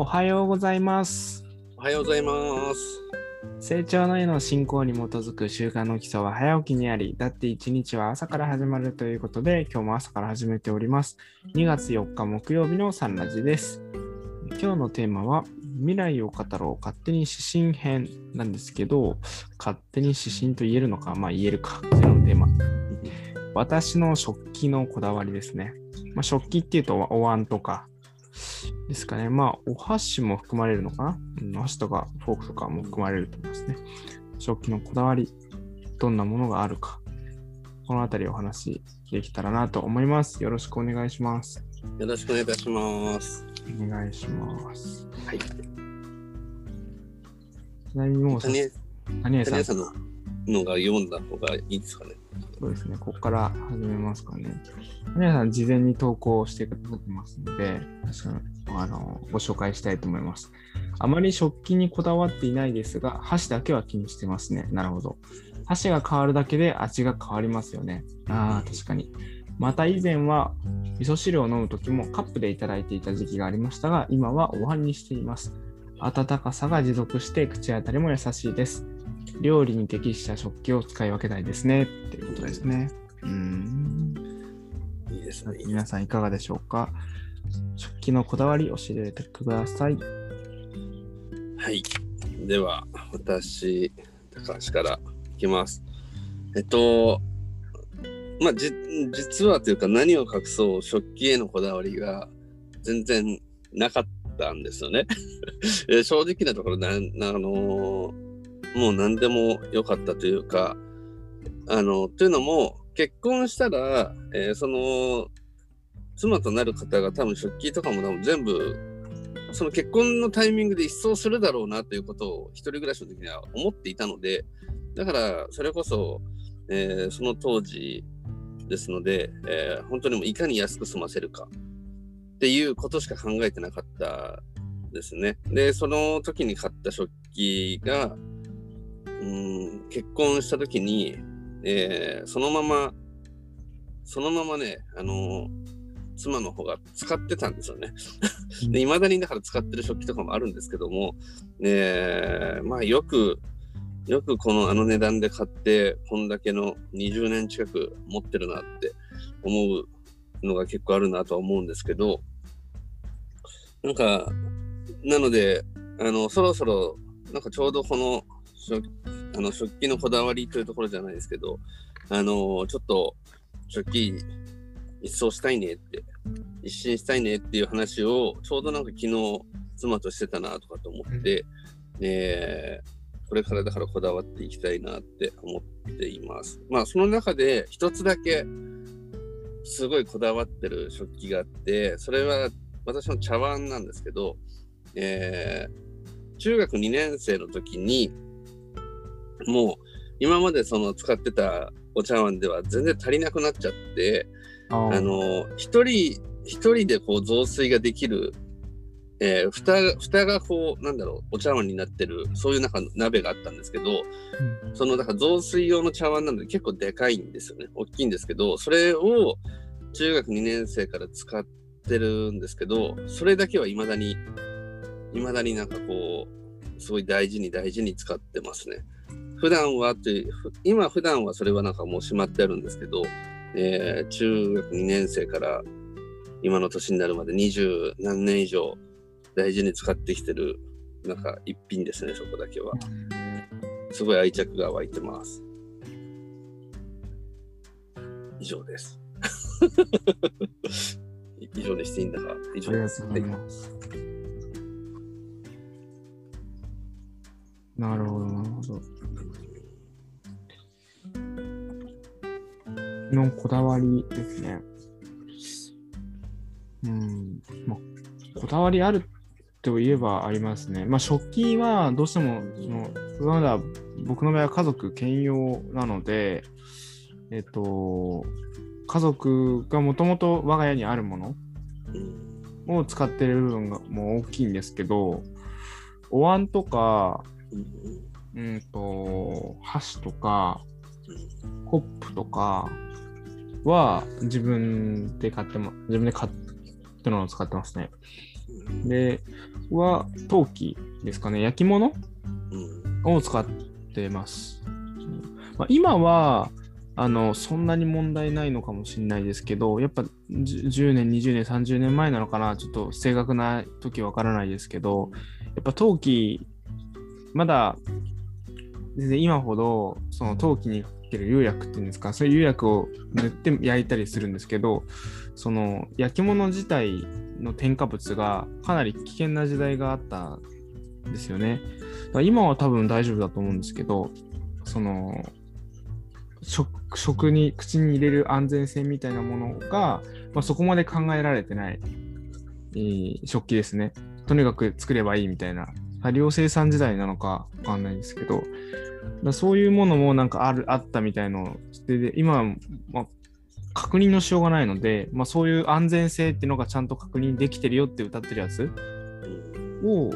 おはようございます。おはようございます。成長の絵の進行に基づく習慣の基礎は早起きにあり、だって一日は朝から始まるということで、今日も朝から始めております。2月4日木曜日のサンラジです。今日のテーマは、未来を語ろう勝手に指針編なんですけど、勝手に指針と言えるのか、まあ言えるか、こちらのテーマ。私の食器のこだわりですね。まあ、食器っていうとお椀とかですかね。まあ、お箸も含まれるのかな、うん、お箸とかフォークとかも含まれると思いますね。食器のこだわり、どんなものがあるか、このあたりお話できたらなと思います。よろしくお願いします。よろしくお願いいたします。お願いします。はい。ちなみにもう、谷谷江さんののが読んだ方がいいですかね。そうですね、ここから始めますかね。皆さん、事前に投稿してくださってますので、確かにあのご紹介したいと思います。あまり食器にこだわっていないですが、箸だけは気にしてますね。なるほど。箸が変わるだけで味が変わりますよね。ああ、確かに。また以前は味噌汁を飲むときもカップでいただいていた時期がありましたが、今はお椀にしています。温かさが持続して口当たりも優しいです。料理に適した食器を使い分けたいですね。っていうことですね。うーん。いいですね。皆さんいかがでしょうか？食器のこだわり教えてください。はい。では、私、高橋からいきます。えっと、まあ、じ実はというか何を隠そう食器へのこだわりが全然なかったんですよね。え正直なところなんあのもう何でもよかったというかあのというのも結婚したら、えーその妻となる方が多分食器とかも多分全部その結婚のタイミングで一掃するだろうなということを一人暮らしの時には思っていたのでだからそれこそ、えーその当時ですので、えー本当にもういかに安く済ませるかっていうことしか考えてなかったですね。でその時に買った食器がうん結婚した時に、えーそのままそのままねあの妻の方が使ってたんですよね。で、未だにだから使ってる食器とかもあるんですけども、えーまあよく、よくこのあの値段で買って、こんだけの20年近く持ってるなって思うのが結構あるなとは思うんですけど、なんか、なので、あの、そろそろ、なんかちょうどこの食あの食器のこだわりというところじゃないですけど、あの、ちょっと食器一掃したいねって一新したいねっていう話をちょうどなんか昨日妻としてたなとかと思って、えーこれからだからこだわっていきたいなって思っています。まあその中で一つだけすごいこだわってる食器があってそれは私の茶碗なんですけど、えー中学2年生の時にもう今までその使ってたお茶碗では全然足りなくなっちゃって、ああの一人一人でこう増水ができる、えー、蓋蓋がこうなんだろうお茶碗になってるそういう中の鍋があったんですけどそのだから増水用の茶碗なので結構でかいんですよね。大きいんですけどそれを中学2年生から使ってるんですけどそれだけはいまだにいまだになんかこうすごい大事に大事に使ってますね。普段はというふ今普段はそれはなんかもうしまってあるんですけどえー中学2年生から今の年になるまで二十何年以上大事に使ってきてるなんか一品ですねそこだけは。すごい愛着が湧いてます。以上です。い 以上でしていいんだか？以上。ですとうございなるほど、なるほど。のこだわりですね。うん。まあ、こだわりあるといえばありますね。まあ、食器はどうしても、その、まだ僕の場合は家族兼用なので、えっと、家族がもともと我が家にあるものうんを使ってる部分がもう大きいんですけど、お椀とか、うんと、箸とか、コップとかは自分で買っても、自分で買ってのを使ってますね。で、は陶器ですかね、焼き物。を使ってます。まあ、今はあのそんなに問題ないのかもしれないですけど、やっぱ10年、20年、30年前なのかな、ちょっと正確な時わからないですけど、やっぱ陶器、まだ全然今ほどその陶器にかける釉薬っていうんですか、そういう釉薬を塗って焼いたりするんですけど、その焼き物自体の添加物がかなり危険な時代があったんですよね。今は多分大丈夫だと思うんですけど、その食食に口に入れる安全性みたいなものが、まあ、そこまで考えられてない、えー食器ですね。とにかく作ればいいみたいな多量生産時代なのかわかんないですけど、だそういうものもなんかあるあったみたいのでで今は、まあ、確認のしようがないので、まあ、そういう安全性っていうのがちゃんと確認できてるよって歌ってるやつうんを、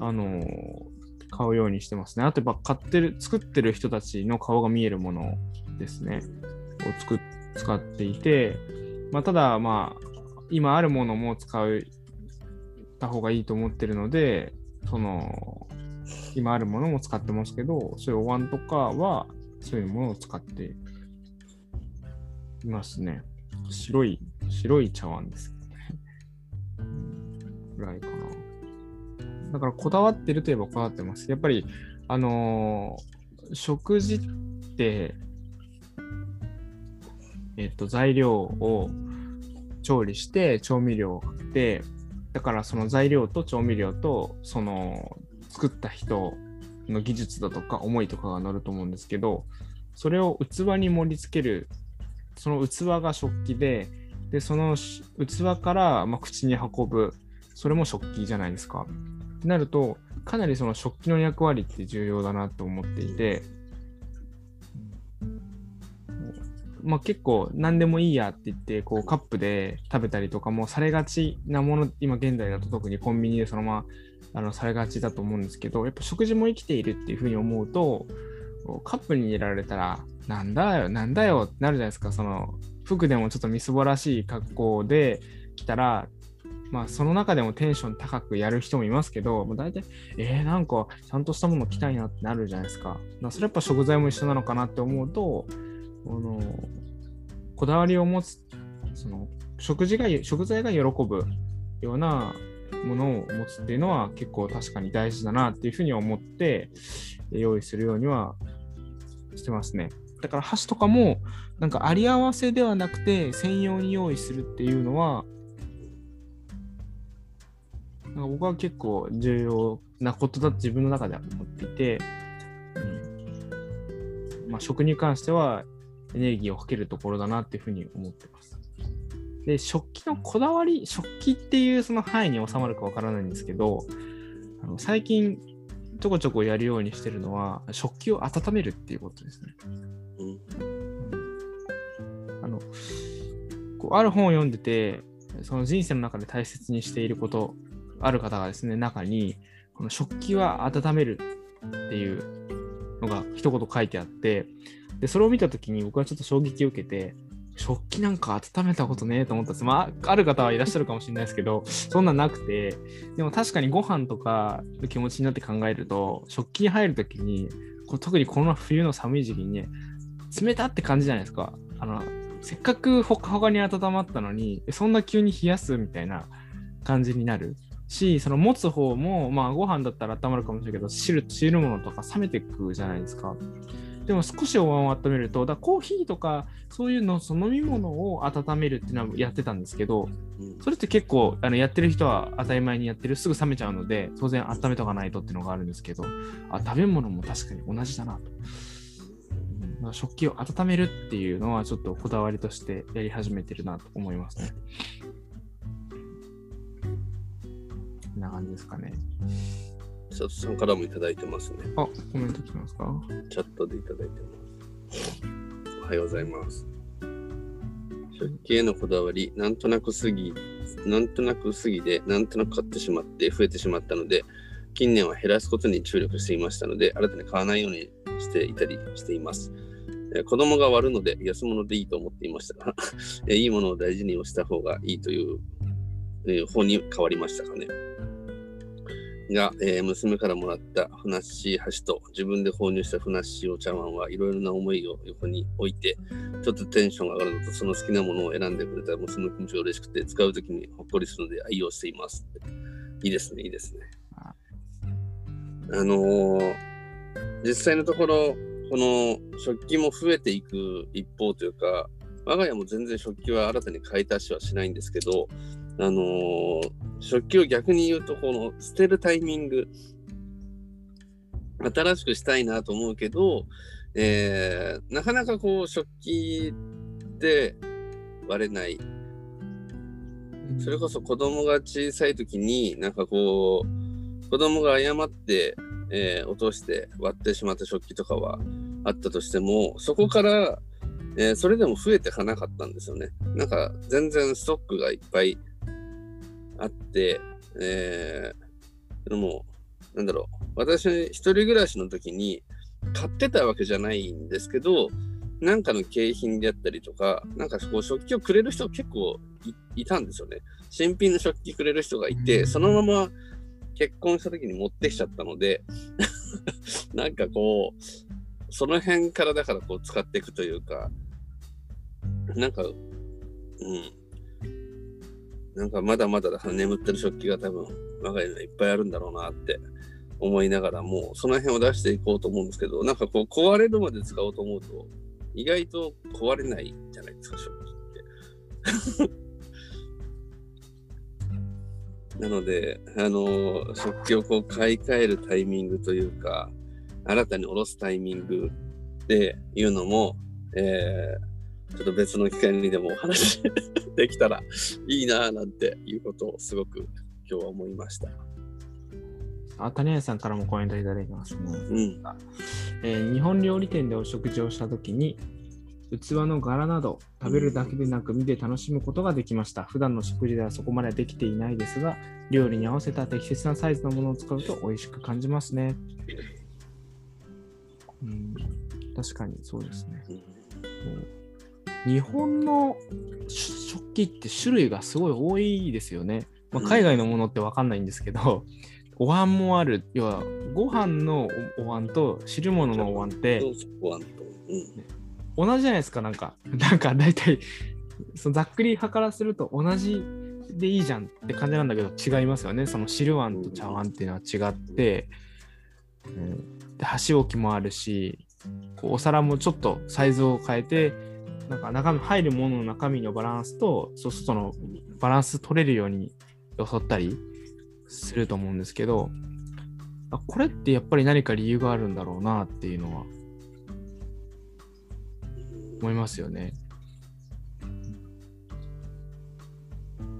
あのー買うようにしてますね。あとやっぱ買ってる、作ってる人たちの顔が見えるものですね。を作っ使っていて、まあ、ただまあ、今あるものも使うた方がいいと思ってるので、その、今あるものも使ってますけど、そういうお椀とかは、そういうものを使っていますね。白い、白い茶碗ですけどね。ぐらいかな。だからこだわってるといえばこだわってます。やっぱり、あのー食事って、えっと、材料を調理して調味料をかけて、だからその材料と調味料と、その作った人の技術だとか思いとかが乗ると思うんですけど、それを器に盛り付ける、その器が食器で、で、その器から、ま、口に運ぶ、それも食器じゃないですか。ってなると、かなりその食器の役割って重要だなと思っていて、まあ、結構何でもいいやって言ってこうカップで食べたりとかもされがちなもの今現在だと特にコンビニでそのままあのされがちだと思うんですけどやっぱ食事も生きているっていうふうに思うとカップに入れられたらなんだよなんだよってなるじゃないですかその服でもちょっとみすぼらしい格好で来たらまあその中でもテンション高くやる人もいますけど、もう大体、えー、なんかちゃんとしたもの着たいなってなるじゃないですか。だからそれやっぱ食材も一緒なのかなって思うと、このこだわりを持つ、その食事が食材が喜ぶようなものを持つっていうのは結構確かに大事だなっていうふうに思って用意するようにはしてますね。だから箸とかもなんかあり合わせではなくて専用に用意するっていうのはなんか僕は結構重要なことだと自分の中では思っていて、うんまあ、食に関してはエネルギーをかけるところだなっていうふうに思ってます。で、食器のこだわり、食器っていうその範囲に収まるかわからないんですけど、あの最近ちょこちょこやるようにしてるのは、食器を温めるっていうことですね。うんあのこうある本を読んでて、その人生の中で大切にしていること、ある方がですね、中に、この食器は温めるっていうのが一言書いてあって、で、それを見たときに僕はちょっと衝撃を受けて、食器なんか温めたことねえと思ったんです。まあ、ある方はいらっしゃるかもしれないですけど、そんななくて、でも確かにご飯とかの気持ちになって考えると、食器に入るときに、こ特にこの冬の寒い時期にね、冷たって感じじゃないですか。あの、せっかくほかほかに温まったのに、そんな急に冷やすみたいな感じになるし、その持つ方も、まあご飯だったら温まるかもしれないけど、汁、汁物とか冷めていくじゃないですか。でも少しお椀を温めると、だコーヒーとかそういうの、その飲み物を温めるっていうのはやってたんですけど、うんそれって結構あのやってる人は当たり前にやってる、すぐ冷めちゃうので、当然温めとかないとっていうのがあるんですけど、あ食べ物も確かに同じだなと。食器を温めるっていうのはちょっとこだわりとしてやり始めてるなと思いますね。こんな感じですかね。佐藤さんからもいただいてますね。あ、コメント来てますか？チャットでいただいてます。おはようございます。食器へのこだわり、なんとなくすぎ、なんとなくすぎで、なんとなく買ってしまって増えてしまったので、近年は減らすことに注力していましたので、新たに買わないようにしていたりしています。えー子供が割るので安物でいいと思っていましたが、えーいいものを大事にした方がいいという、えー方に変わりましたかね。が、えー娘からもらったふなっしー箸と自分で購入したふなっしーお茶碗はいろいろな思いを横に置いて、ちょっとテンションが上がるのと、その好きなものを選んでくれた娘の気持ちが嬉しくて、使うときにほっこりするので愛用しています。いいですね、いいですね。ああのー実際のところ、この食器も増えていく一方というか、我が家も全然食器は新たに買い足しはしないんですけど、あのー食器を逆に言うと、この捨てるタイミング、新しくしたいなと思うけど、えーなかなかこう食器って割れない。それこそ子供が小さい時になんかこう子供が誤って、えー落として割ってしまった食器とかはあったとしてもそこから、えーそれでも増えてかなかったんですよね。なんか全然ストックがいっぱいあって、えーでもなんだろう私一人暮らしの時に買ってたわけじゃないんですけどなんかの景品であったりとか、なんかこう食器をくれる人結構いいたんですよね。新品の食器くれる人がいて、うんそのまま結婚した時に持ってきちゃったので、なんかこう、その辺からだからこう使っていくというか、なんか、うん。なんかまだまだ眠ってる食器が多分我が家にはいっぱいあるんだろうなって思いながらもう、その辺を出していこうと思うんですけど、なんかこう壊れるまで使おうと思うと、意外と壊れないじゃないですか、食器って。なので、あの、食器をこう買い替えるタイミングというか、新たに下ろすタイミングっていうのも、えーちょっと別の機会にでもお話 できたらいいなぁなんていうことをすごく今日は思いました。あ、谷谷さんからもコメントいただいてますね。うん。えー日本料理店でお食事をしたときに、器の柄など食べるだけでなく見て楽しむことができました。普段の食事ではそこまでできていないですが、料理に合わせた適切なサイズのものを使うと美味しく感じますね。うん、確かにそうですね。うん日本の食器って種類がすごい多いですよね。まあ、うん海外のものって分かんないんですけど、お椀もある、要はご飯のおお椀と汁物のお椀ってそうん。同じじゃないですか、なんか。なんか大体、そのざっくり派からすると同じでいいじゃんって感じなんだけど違いますよね。その汁碗と茶碗っていうのは違って、うん、で箸置きもあるし、こうお皿もちょっとサイズを変えて、なんか中身入るものの中身のバランスと、そうするとそのバランス取れるようによそったりすると思うんですけど、あこれってやっぱり何か理由があるんだろうなっていうのは思いますよね。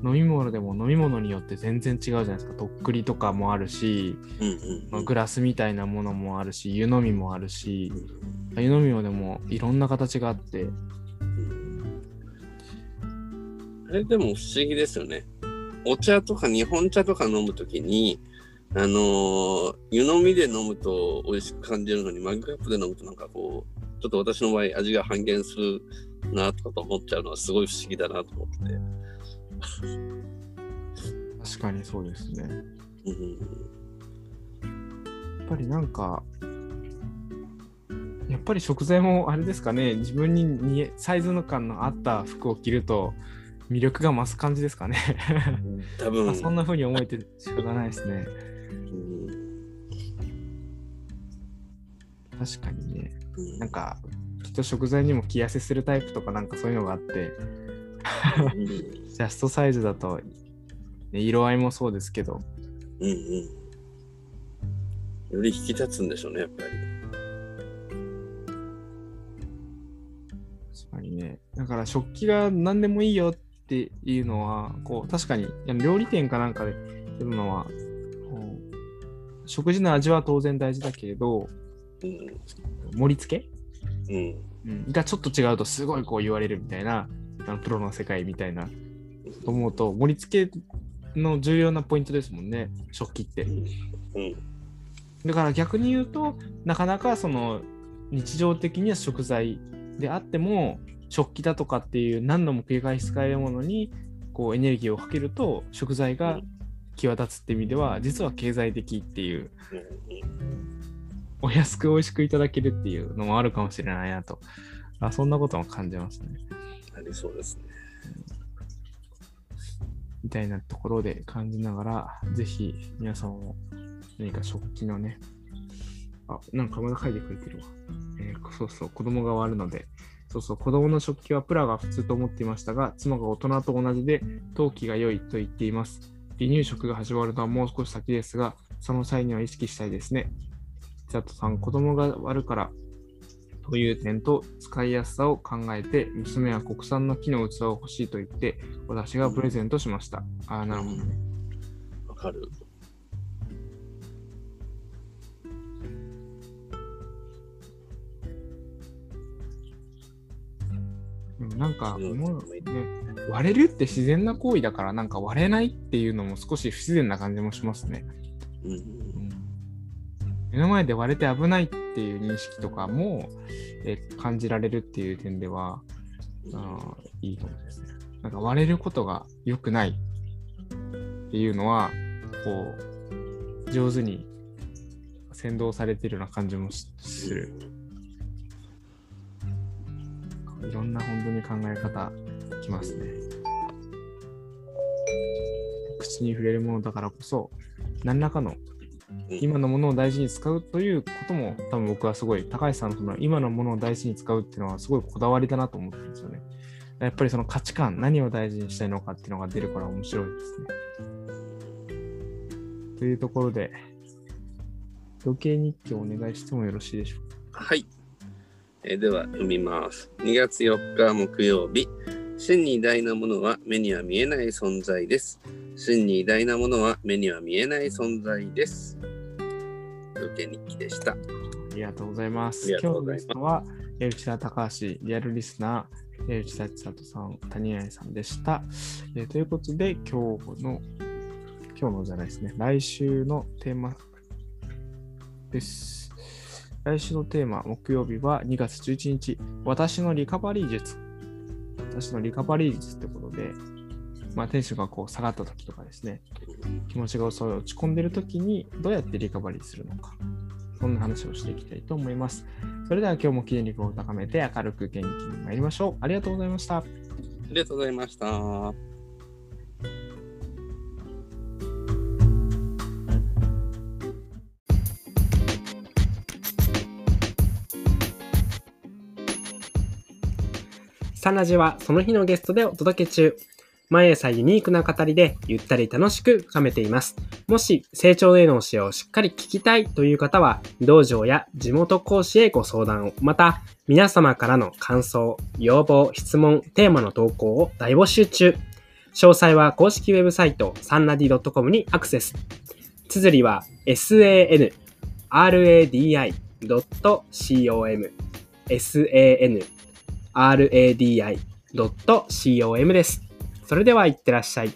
飲み物でも飲み物によって全然違うじゃないですか。とっくりとかもあるし、グラスみたいなものもあるし、湯飲みもあるし、湯飲みもでもいろんな形があって、あれでも不思議ですよね。お茶とか日本茶とか飲むときに、あのー湯飲みで飲むと美味しく感じるのに、マグカップで飲むとなんかこう、ちょっと私の場合味が半減するなとかと思っちゃうのはすごい不思議だなと思ってて。確かにそうですね。うんやっぱりなんか、やっぱり食材もあれですかね、自分にサイズの感の合った服を着ると魅力が増す感じですかね。多分、まあそんな風に思えて仕方ないですね。うん確かにね。うんなんか、きっと食材にも着やせするタイプとかなんかそういうのがあって、うんジャストサイズだと、ね色合いもそうですけど、うんうん。より引き立つんでしょうね、やっぱり。確かにね。だから食器が何でもいいよっていうのは、こう、確かに、料理店かなんかで言うのは、こう食事の味は当然大事だけれど、うん盛り付け、うんうん、がちょっと違うとすごいこう言われるみたいな、あのプロの世界みたいな、と思うと、盛り付けの重要なポイントですもんね、食器って。うんだから逆に言うとなかなかその日常的には食材であっても食器だとかっていう何度も繰り返し使えるものにこうエネルギーをかけると食材が際立つって意味では、実は経済的っていう、お安く美味しくいただけるっていうのもあるかもしれないなと。あそんなことも感じますね。ありそうですね。みたいなところで感じながら、ぜひ皆さんも何か食器のね、あ、なんかまだ書いてくれてるわ。えーそうそう、子供が割るので、そうそう、子供の食器はプラが普通と思っていましたが、妻が大人と同じで、陶器が良いと言っています。離乳食が始まるのはもう少し先ですが、その際には意識したいですね。千里さん、子供が割るからという点と使いやすさを考えて、娘は国産の木の器を欲しいと言って、私がプレゼントしました。ああ、なるほどね。わかる。なんか、うんもうね、割れるって自然な行為だから、なんか割れないっていうのも少し不自然な感じもしますね。うんうんうん目の前で割れて危ないっていう認識とかも、え感じられるっていう点では、あーいいかもしれないですね。なんか割れることが良くないっていうのは、こう、上手に先導されてるような感じもしする。いろんな本当に考え方きますね。口に触れるものだからこそ、何らかの今のものを大事に使うということも多分僕はすごい高橋さんのその今のものを大事に使うっていうのはすごいこだわりだなと思ってるんですよね。やっぱりその価値観、何を大事にしたいのかっていうのが出るから面白いですね。というところで、時計日記をお願いしてもよろしいでしょうか？はい。えーでは読みます。2月4日木曜日。真に偉大なものは目には見えない存在です。真に偉大なものは目には見えない存在です。時計日記でした。ありがとうございます。ます今日のゲストは、えー内田隆橋、リアルリスナー内田千里さん、谷合さんでした。えーということで、今日の、今日のじゃないですね、来週のテーマです。来週のテーマ、木曜日は2月11日、私のリカバリー術。私のリカバリー術ってことで、まあ、テンションがこう下がった時とかですね、気持ちがそう落ち込んでる時にどうやってリカバリーするのか、そんな話をしていきたいと思います。それでは今日も筋肉を高めて明るく元気に参りましょう。ありがとうございました。ありがとうございました。サナジはその日のゲストでお届け中。毎朝ユニークな語りでゆったり楽しく深めています。もし成長への教えをしっかり聞きたいという方は、道場や地元講師へご相談を、また皆様からの感想、要望、質問、テーマの投稿を大募集中。詳細は公式ウェブサイトサンラディ .com にアクセス。綴りは sanradi.com sanradi.com です。それではいってらっしゃい。